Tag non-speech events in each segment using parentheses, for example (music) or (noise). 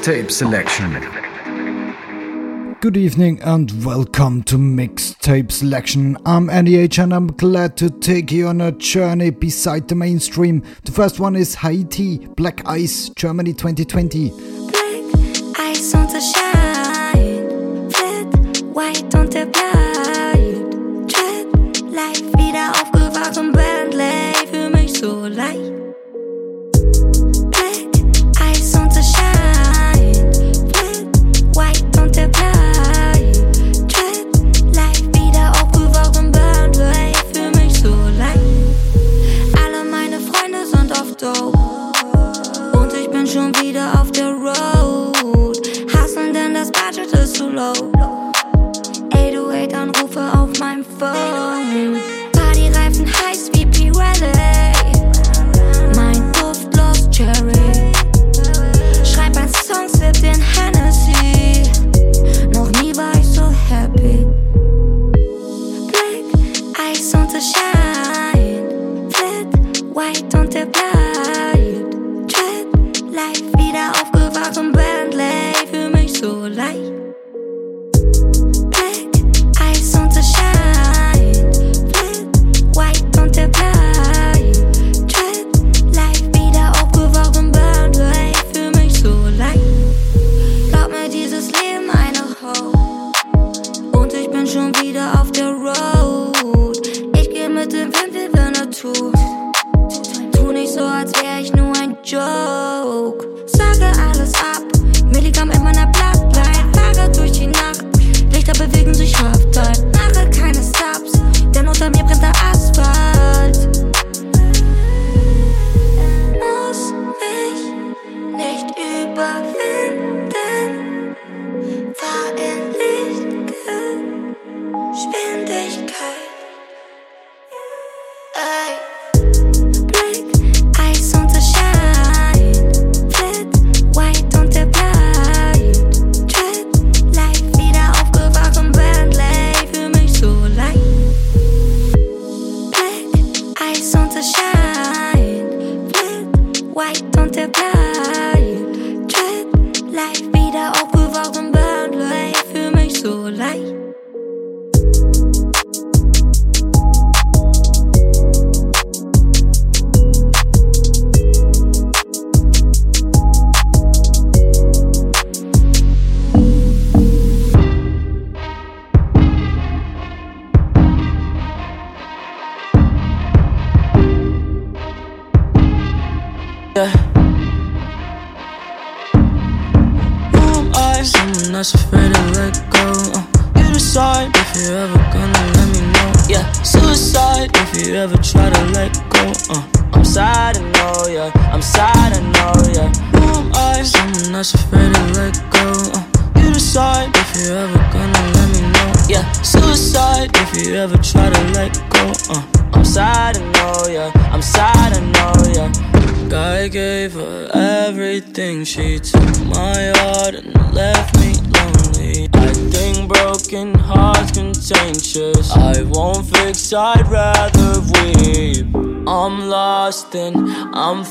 Mixtape Selection. Good evening and welcome to Mixtape Selection. I'm Andy H and I'm glad to take you on a journey beside the mainstream. The first one is Haiyti, Black Ice, Germany 2020. Black ice on the shine, flat, white on the blind. Tread, live wieder Dope. Und ich bin schon wieder auf der Road. Hasseln, denn das Budget ist zu low. 808 Anrufe auf meinem Phone. Partyreifen heiß wie Pirelli. Mein Duft los Cherry. Schreib ein Song, sip den Hennessy. Noch nie war ich so happy. Black ice on the shine. Flat, white on the blind. Tut. Tu nicht so, als wär ich nur ein Joke.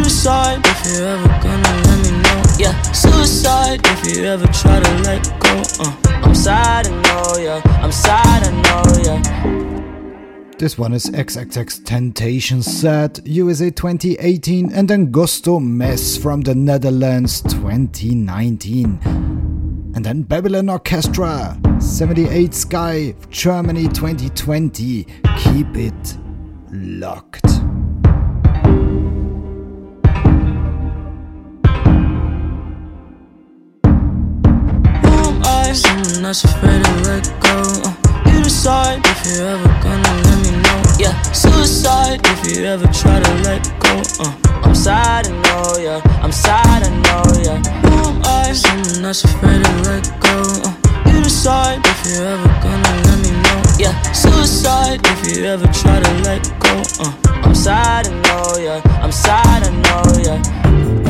you decide if you're ever gonna let me know. Yeah, suicide if you ever try to let go. Uh, I'm sad, I know, yeah. I'm sad, I know, yeah. This one is XXXTentacion Set, USA 2018, and then Gusto Mess from the Netherlands 2019. And then Babylon Orchestra, 78 Sky, Germany 2020. Keep it locked. I? Someone that's afraid to let go. Uh, you decide if you're ever gonna let me know. Yeah, suicide if you ever try to let go. Uh, I'm sad, I know, yeah. I'm sad, I know, yeah. Who am I? Someone that's afraid to let go. Uh, you Suicide if you're ever gonna let me know. Yeah, suicide if you ever try to let go. Uh, I'm sad, I know, yeah. I'm sad, I know, yeah.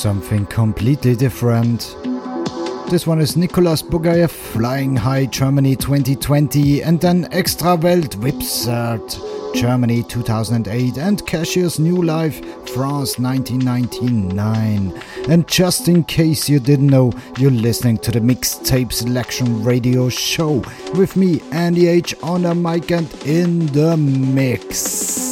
Something completely different. This one is Nicolas Bugayev, Flying High Germany 2020, and then Extrawelt Wipsert. Germany 2008 and Cassius New Life France 1999. And just in case you didn't know, you're listening to the Mixtape Selection Radio Show with me, Andy H, on the mic and in the mix.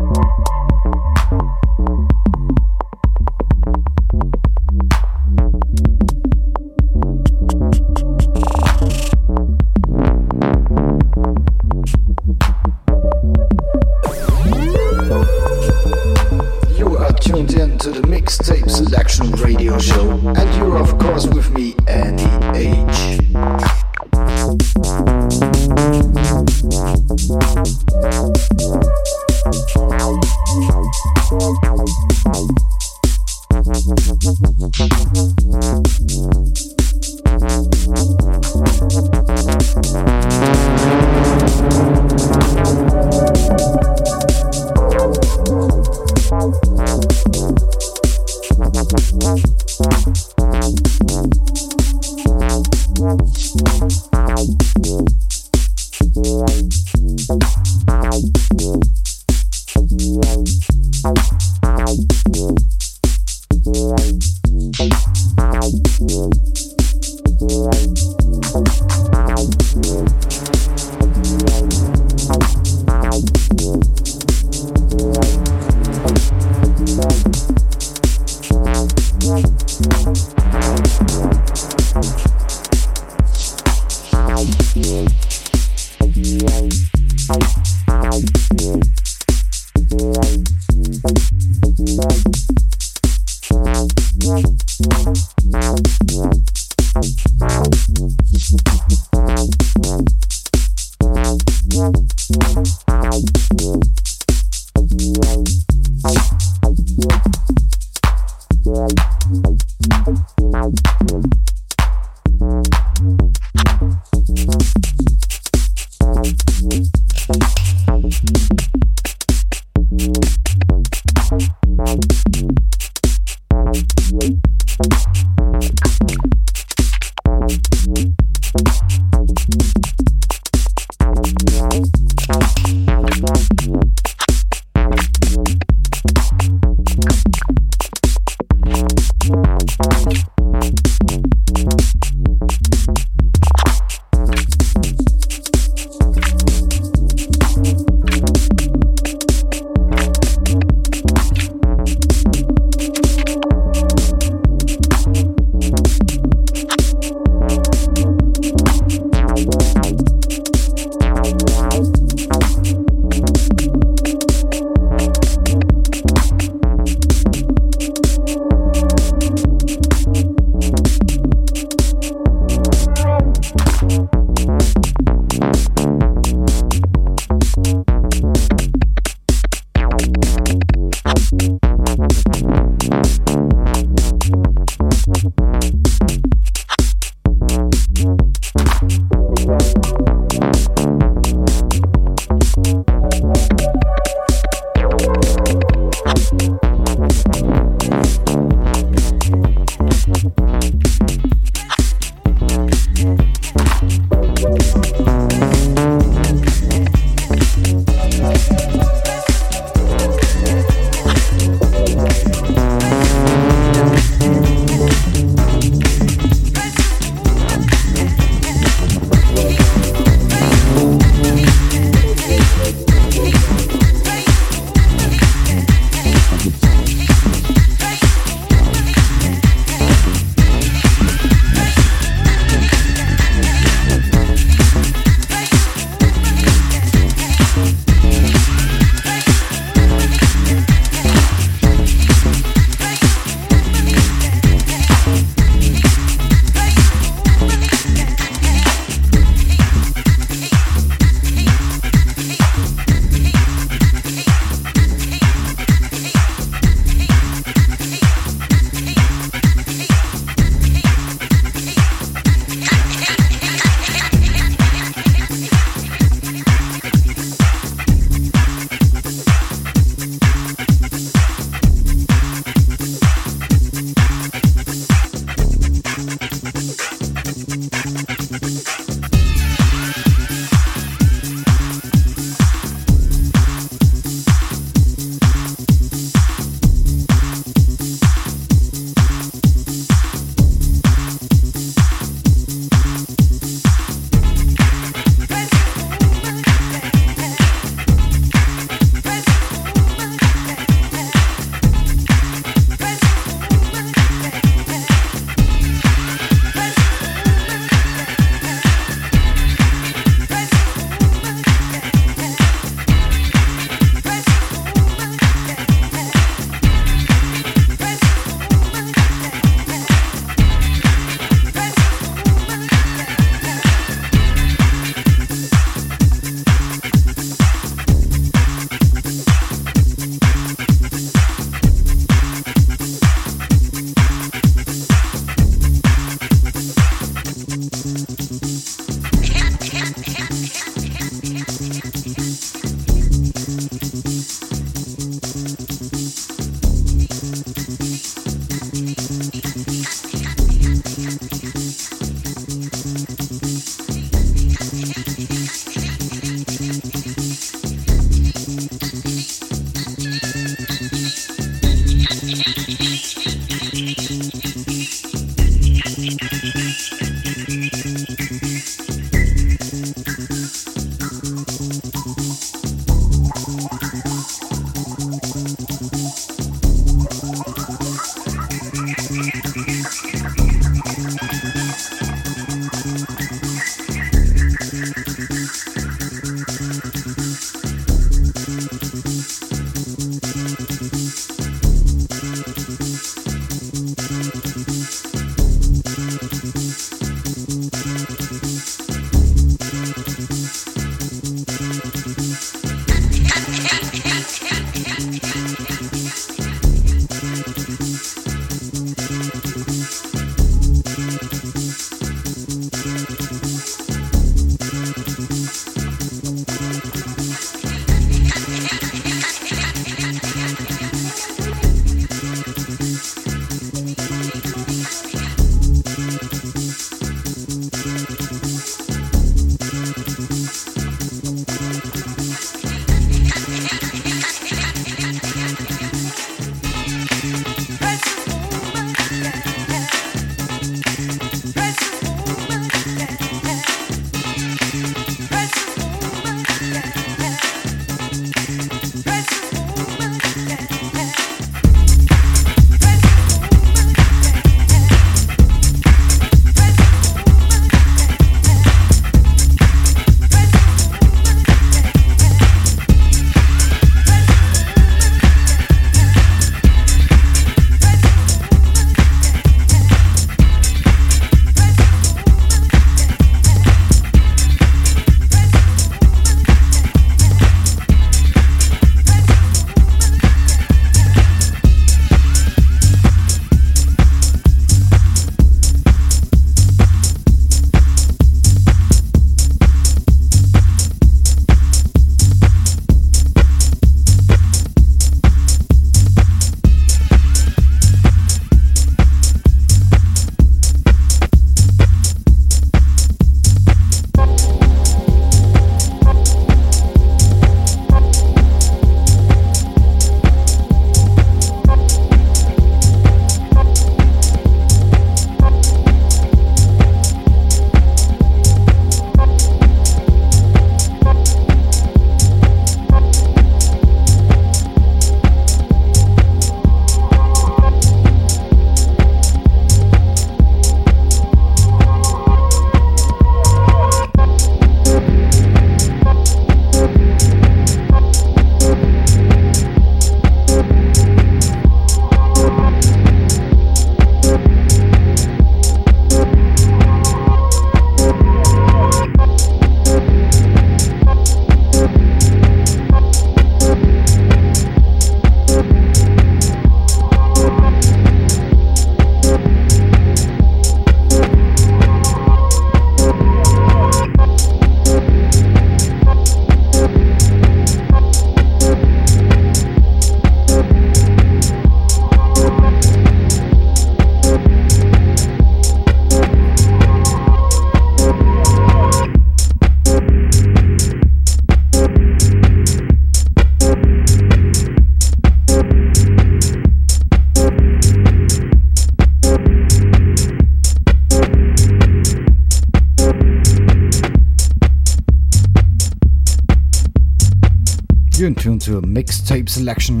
Selection.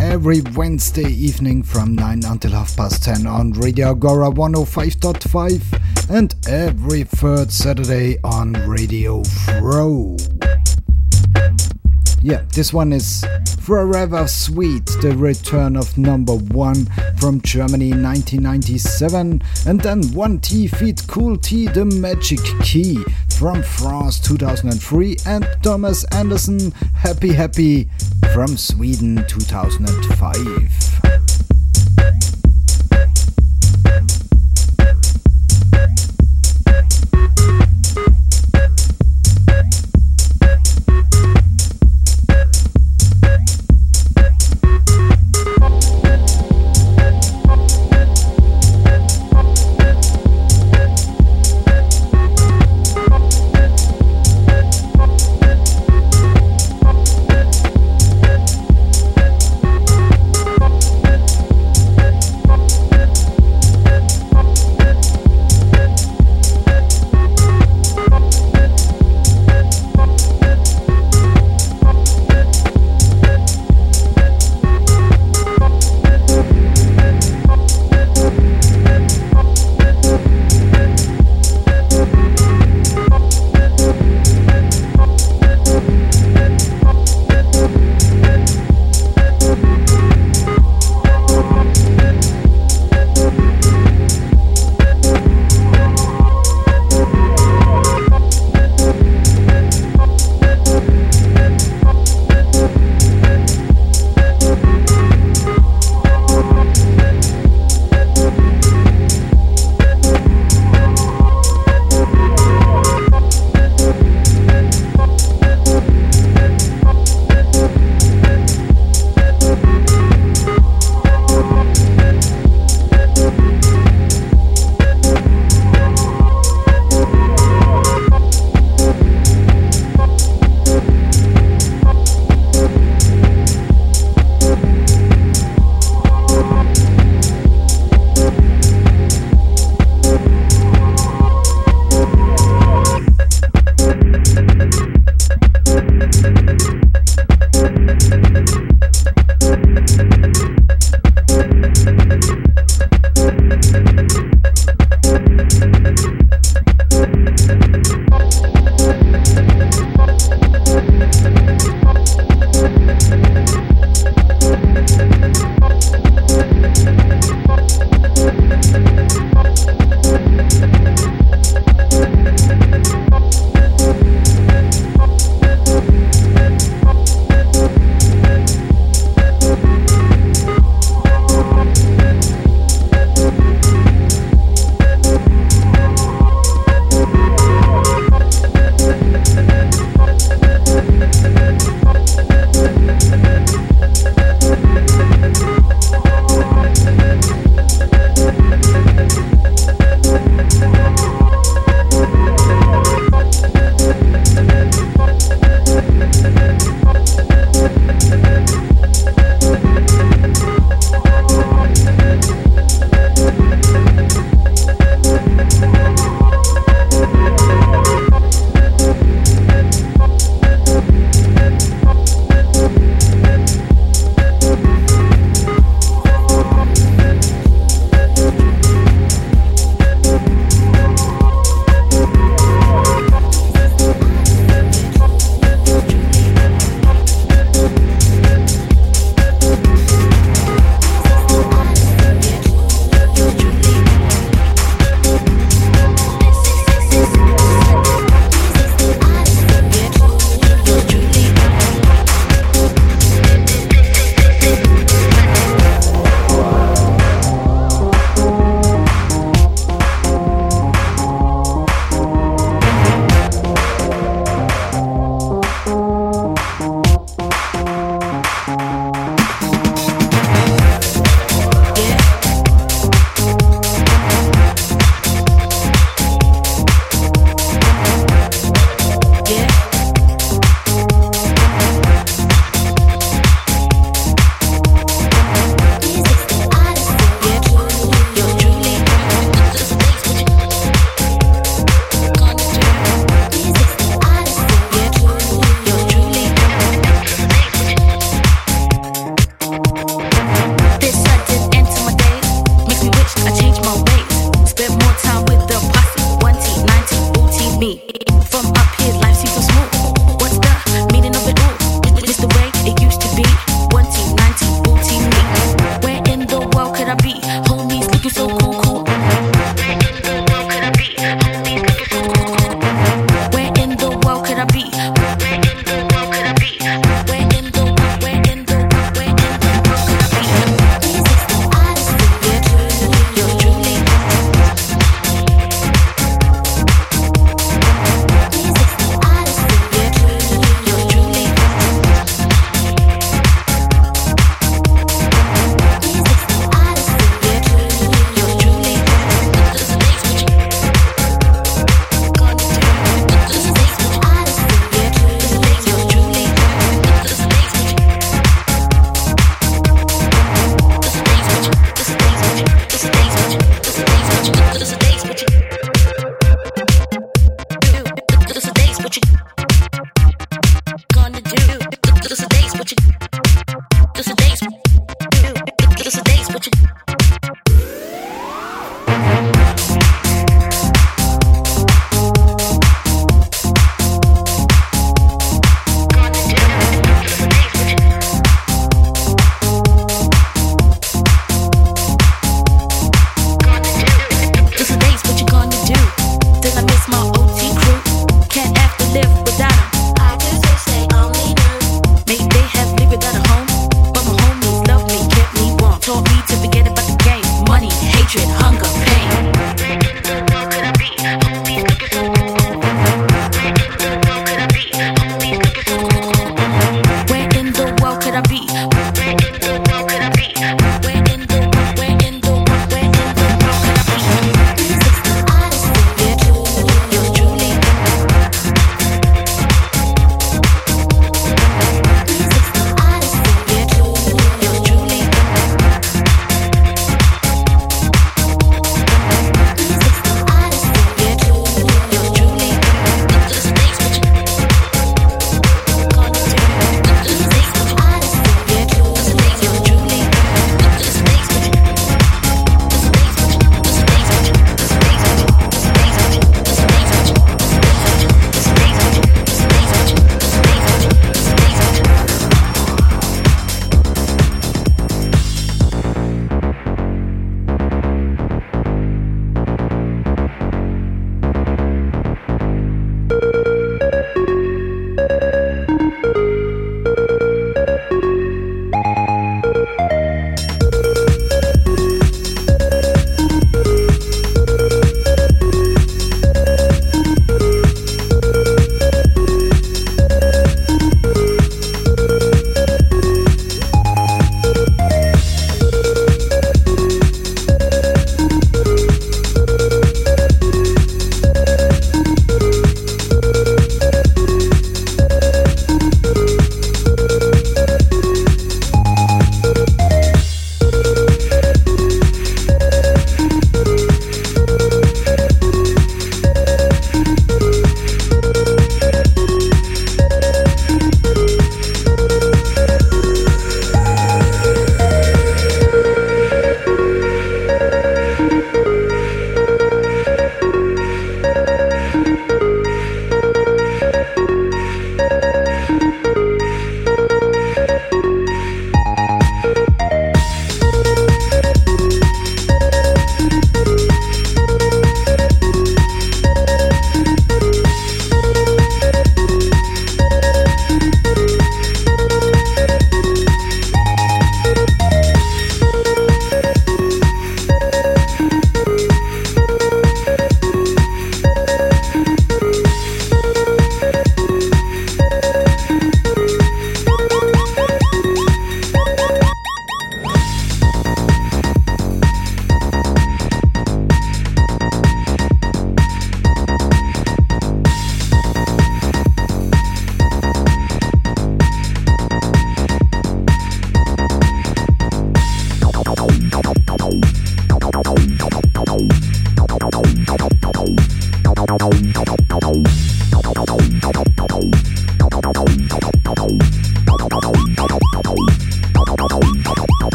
Every Wednesday evening from 9 until half past 10 on Radio Agora 105.5 and every third Saturday on Radio Fro. Yeah, this one is Forever Sweet, the return of number one from Germany 1997, and then 1T feat Cool T, The Magic Key from France 2003, and Thomas Anderson, Happy Happy from Sweden 2005.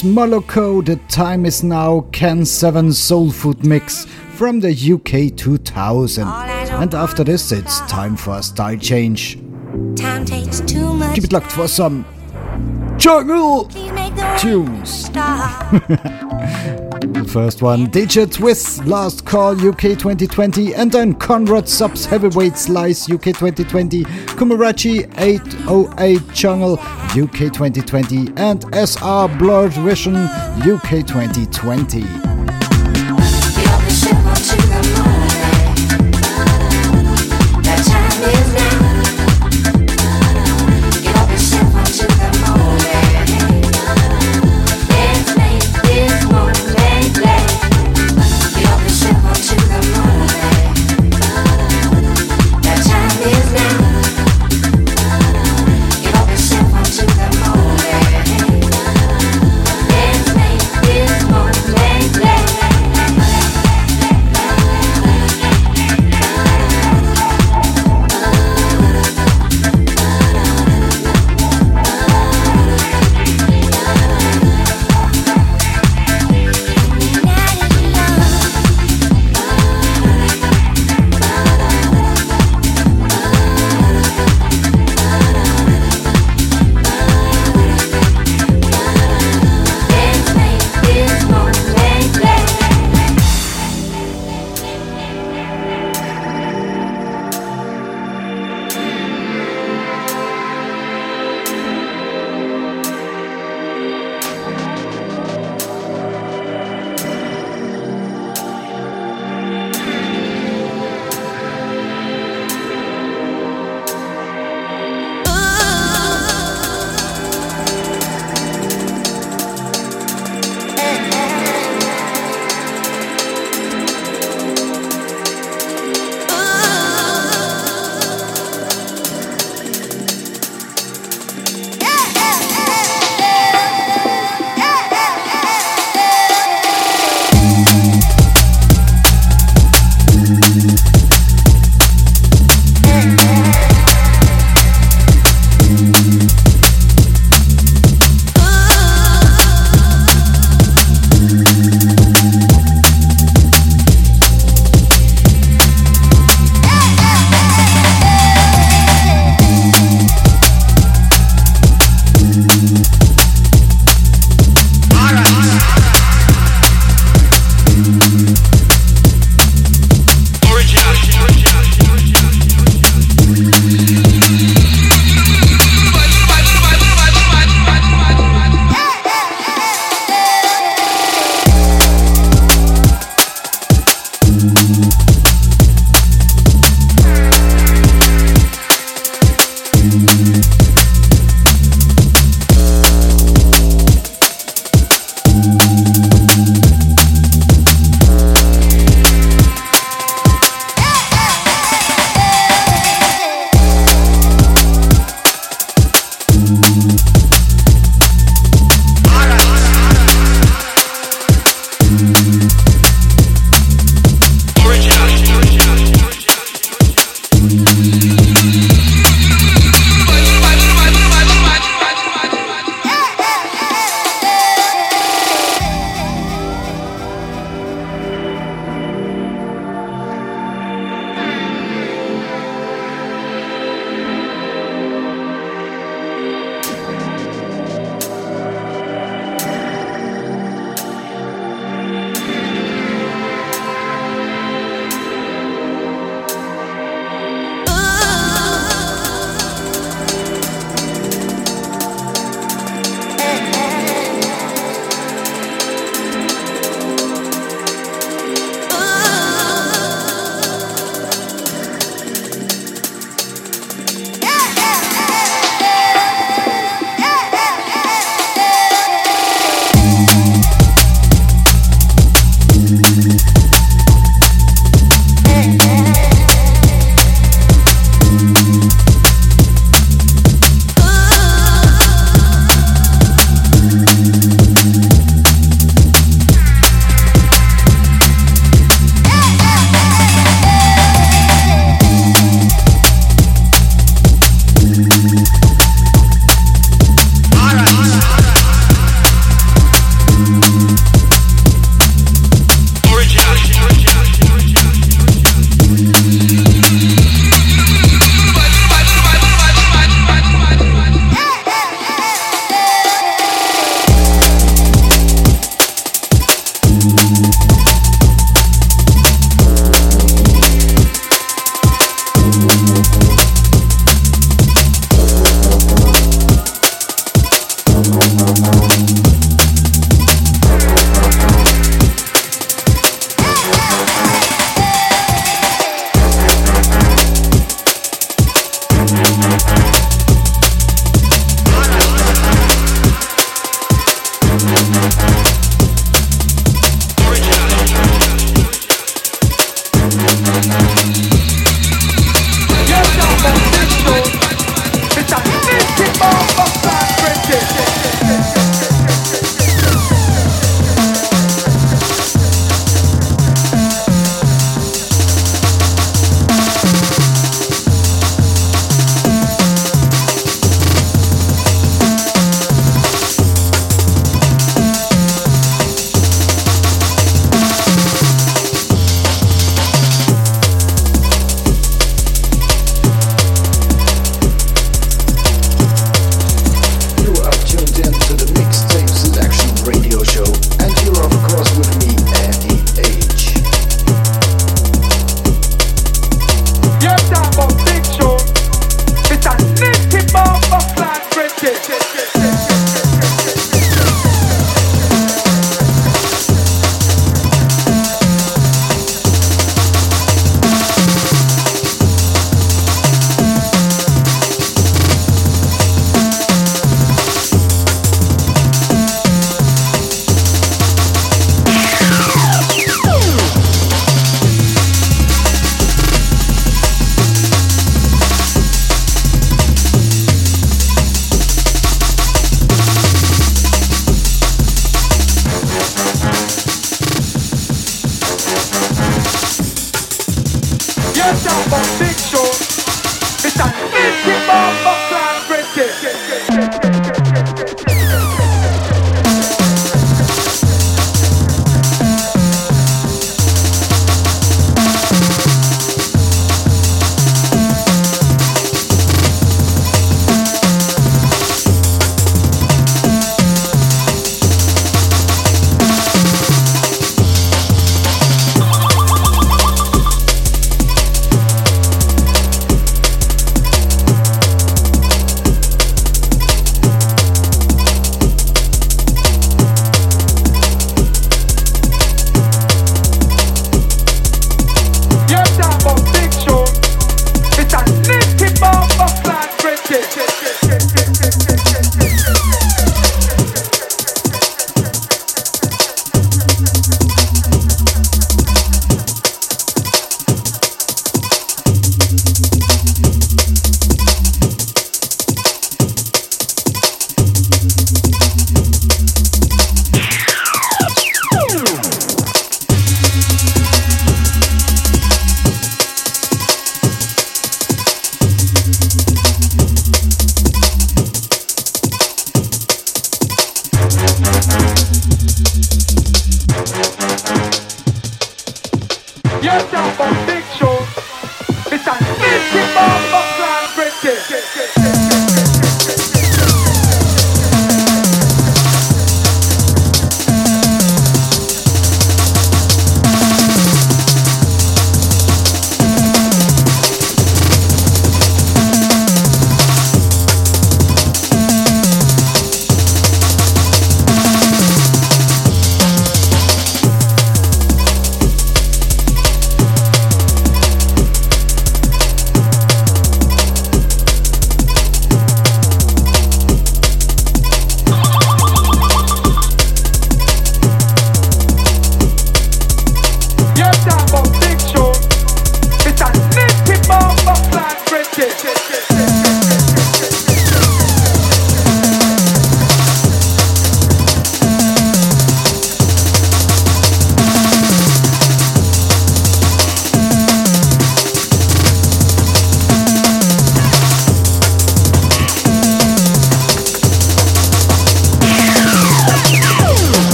Is Moloko, The Time Is Now, Can 7 Soul Food Mix from the UK 2000. And after this, it's time for a style change. Time takes too much. Keep it locked for some jungle tunes. (laughs) first one, DJ Twist, Last Call UK 2020, and then Conrad Subs Heavyweight Slice UK 2020, Kumarachi 808 Jungle UK 2020, and SR Blurred Vision UK 2020.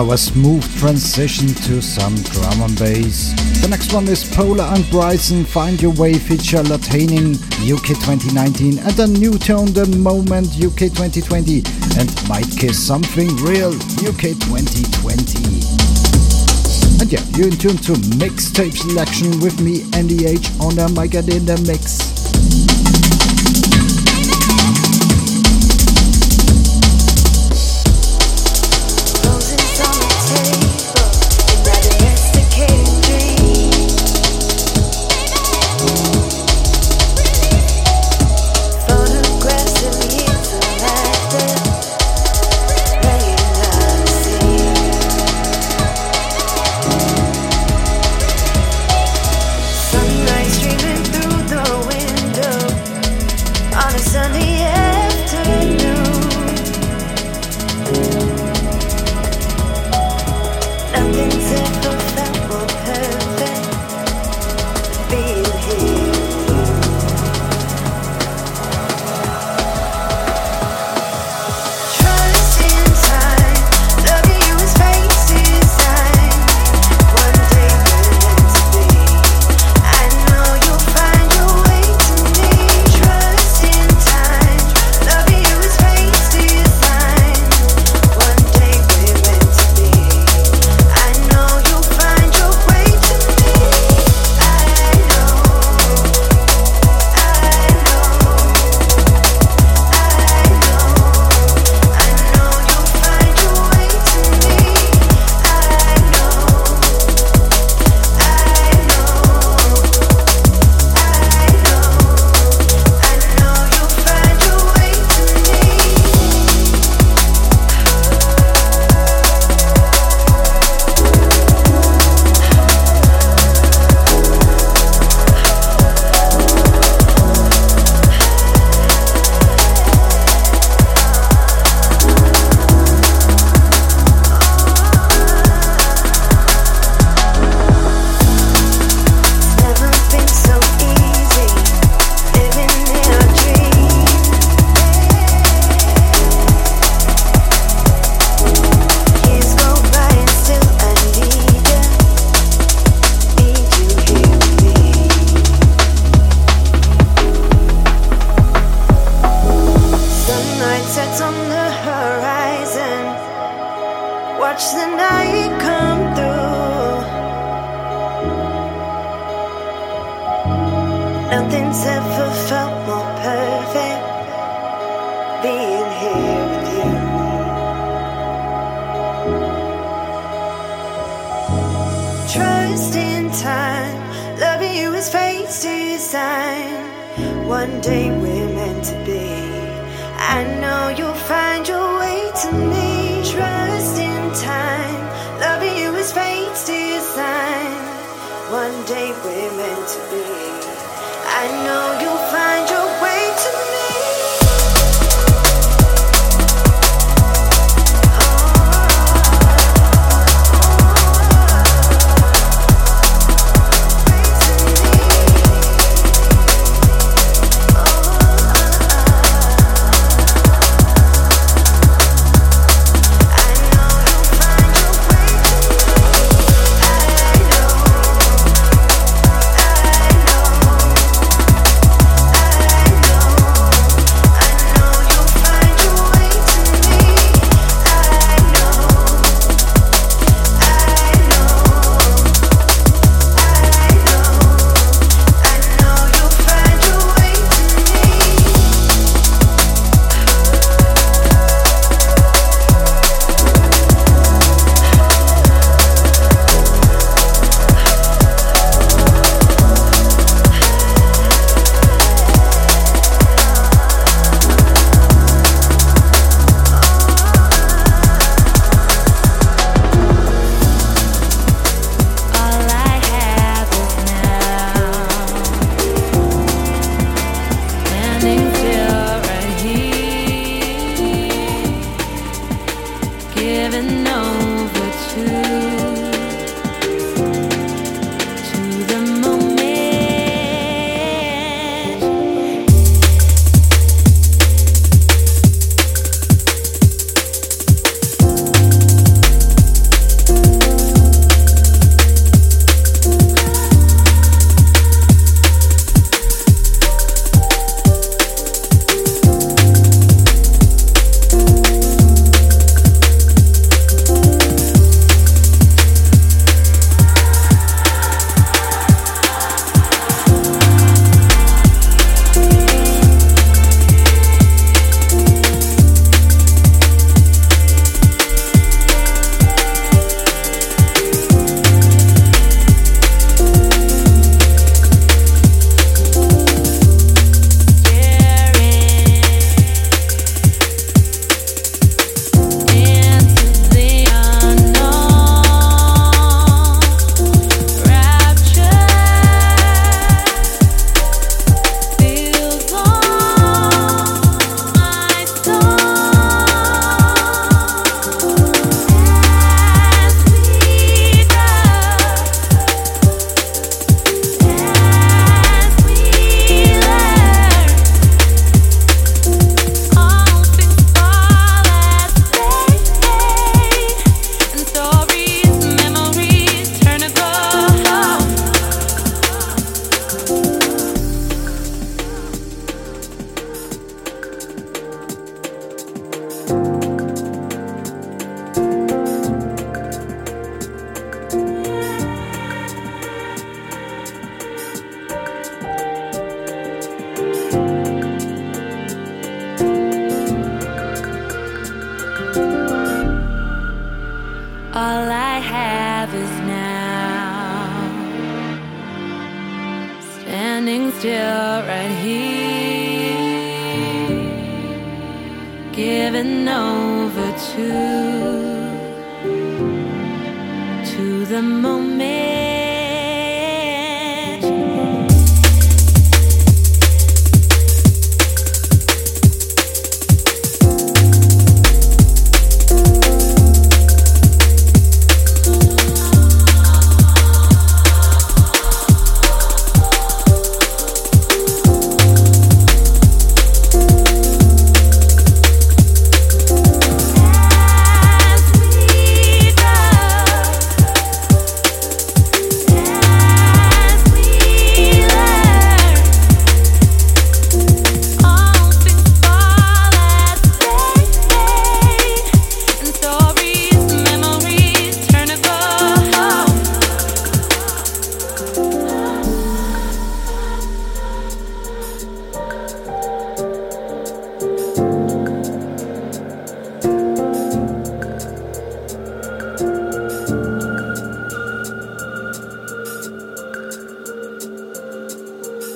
Now a smooth transition to some drum and bass. The next one is Pola and Bryson Find Your Way feature Lataining UK 2019 and a new tone The Moment UK 2020 and Mitekiss Something Real UK 2020. And yeah, you're in tune to mixtape selection with me, Andy H, on the mic and in the mix.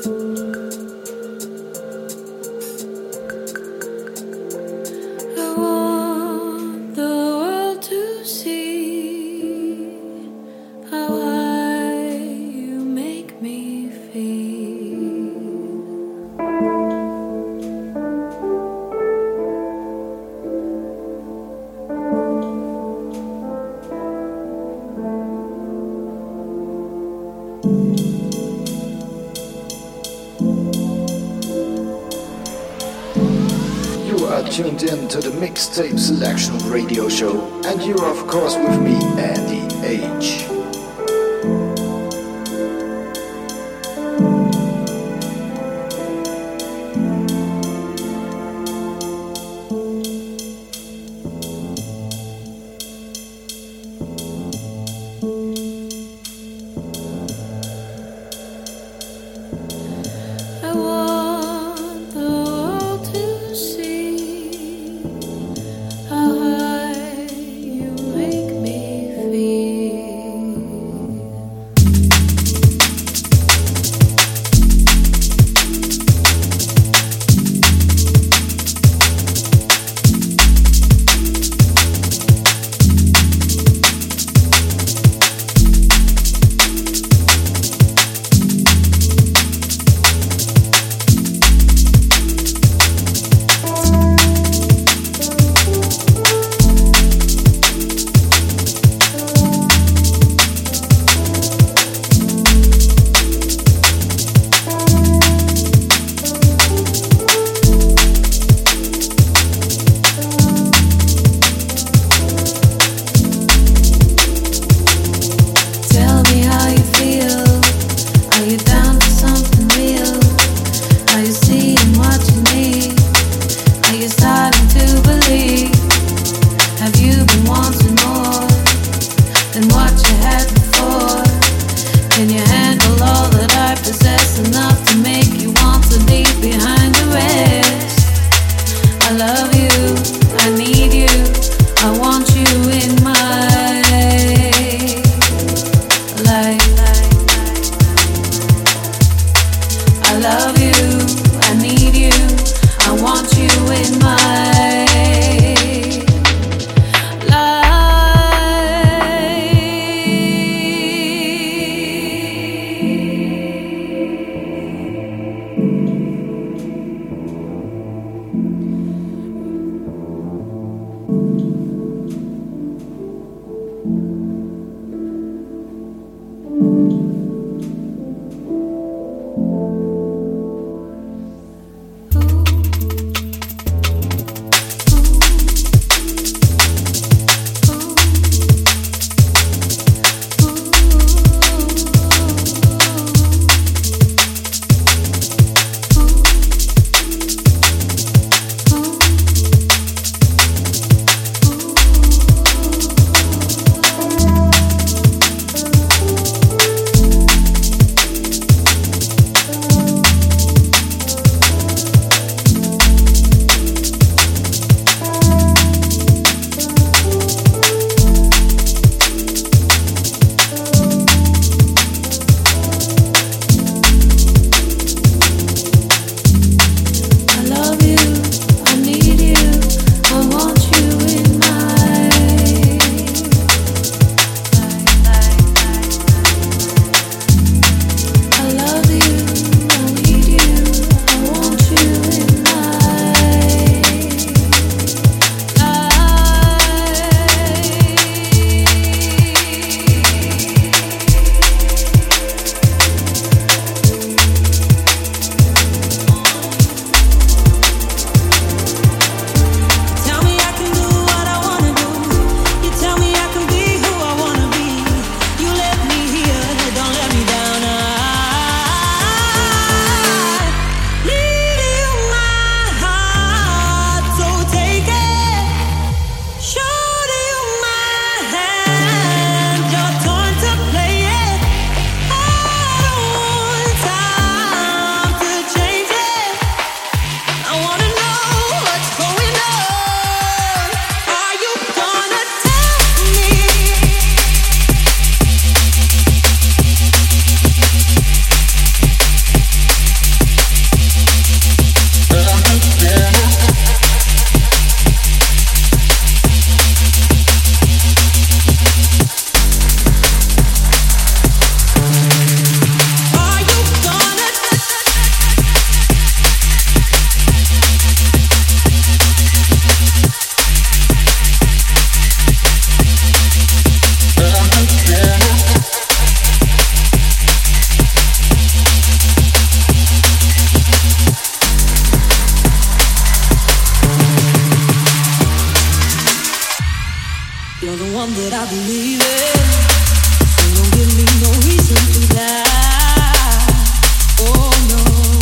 you in to the Mixtape Selection Radio Show, and you're, of course, with me, Andy H. You're the one that I believe in. So don't give me no reason to die. Oh no.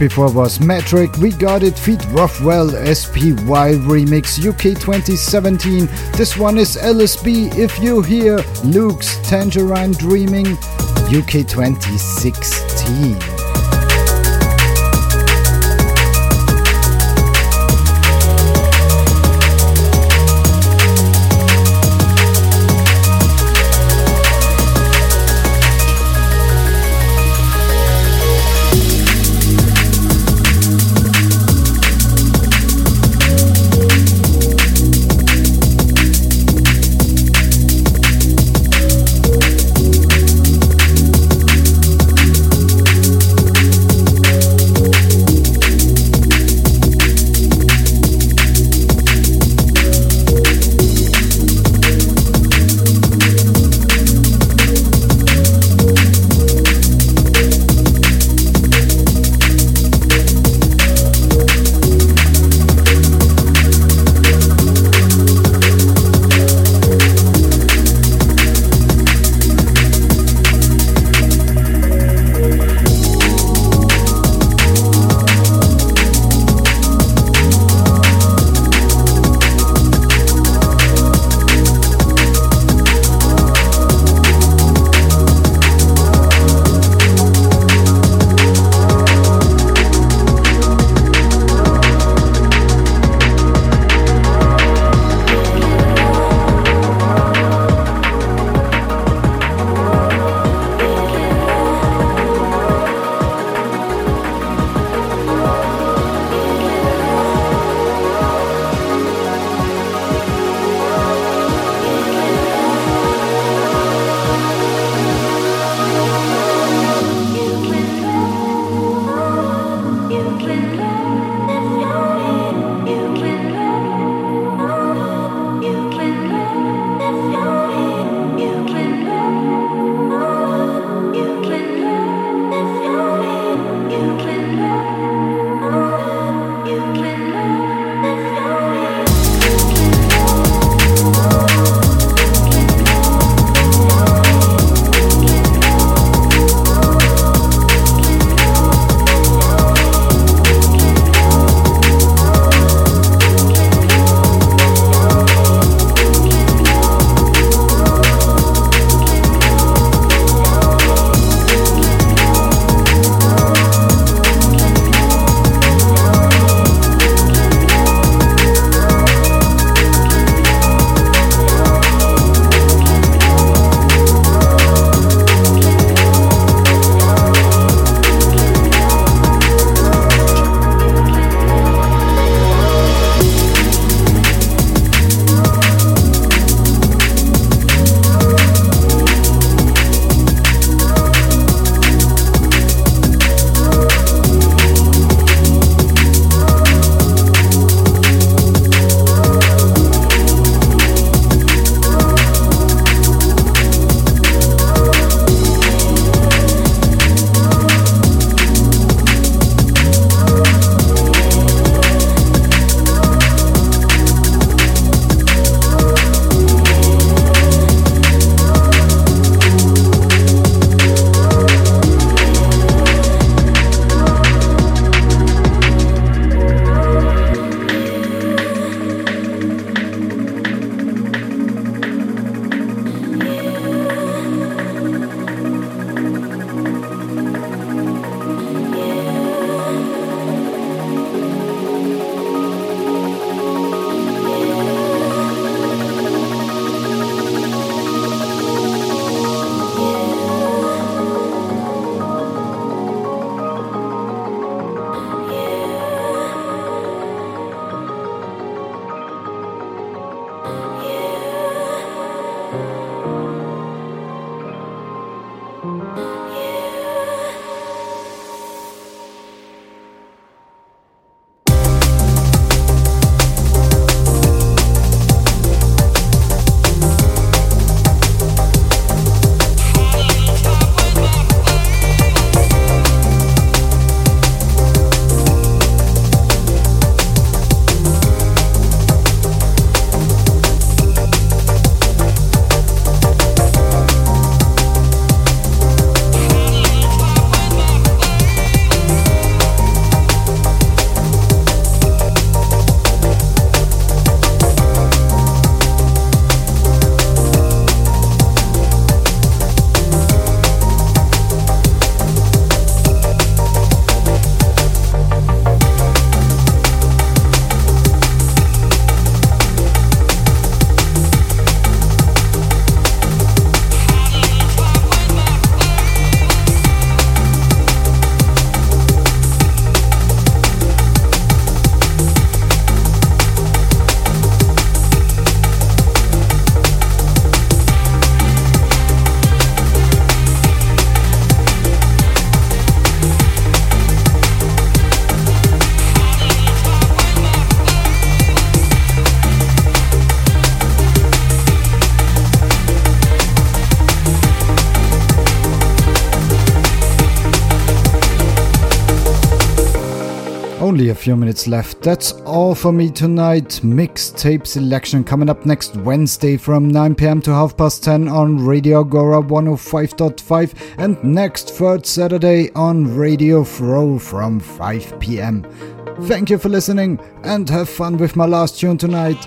before was Metrik, we got it Feet Rothwell SPY Remix UK 2017. This one is LSB If You Hear Luke's Tangerine Dreaming UK 2016. Only a few minutes left. That's all for me tonight. Mixtape selection coming up next Wednesday from 9 pm to half past 10 on Radio Agora 105.5 and next third Saturday on Radio Fro from 5 pm. Thank you for listening and have fun with my last tune tonight.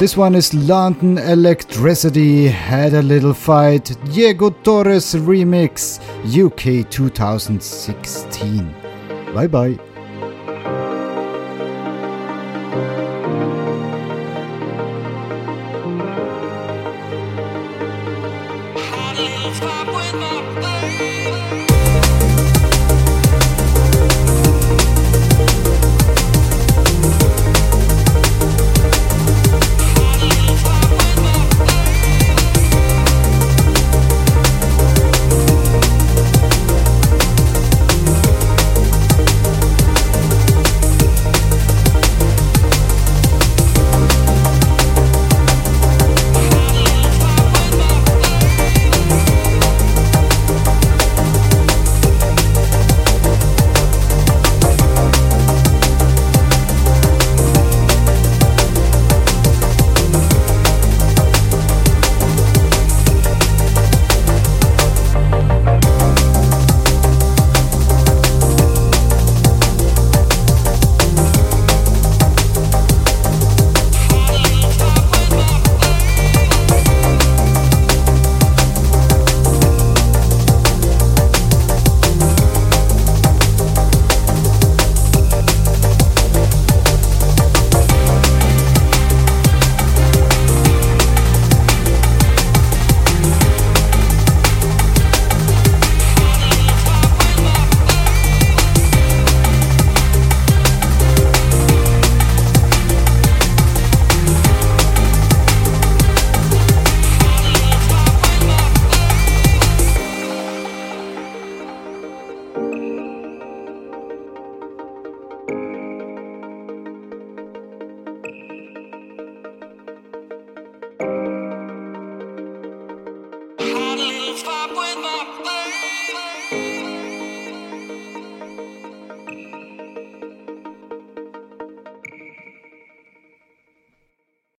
This one is London Elektricity Had a Little Fight, Diego Torres remix, UK 2016. Bye bye.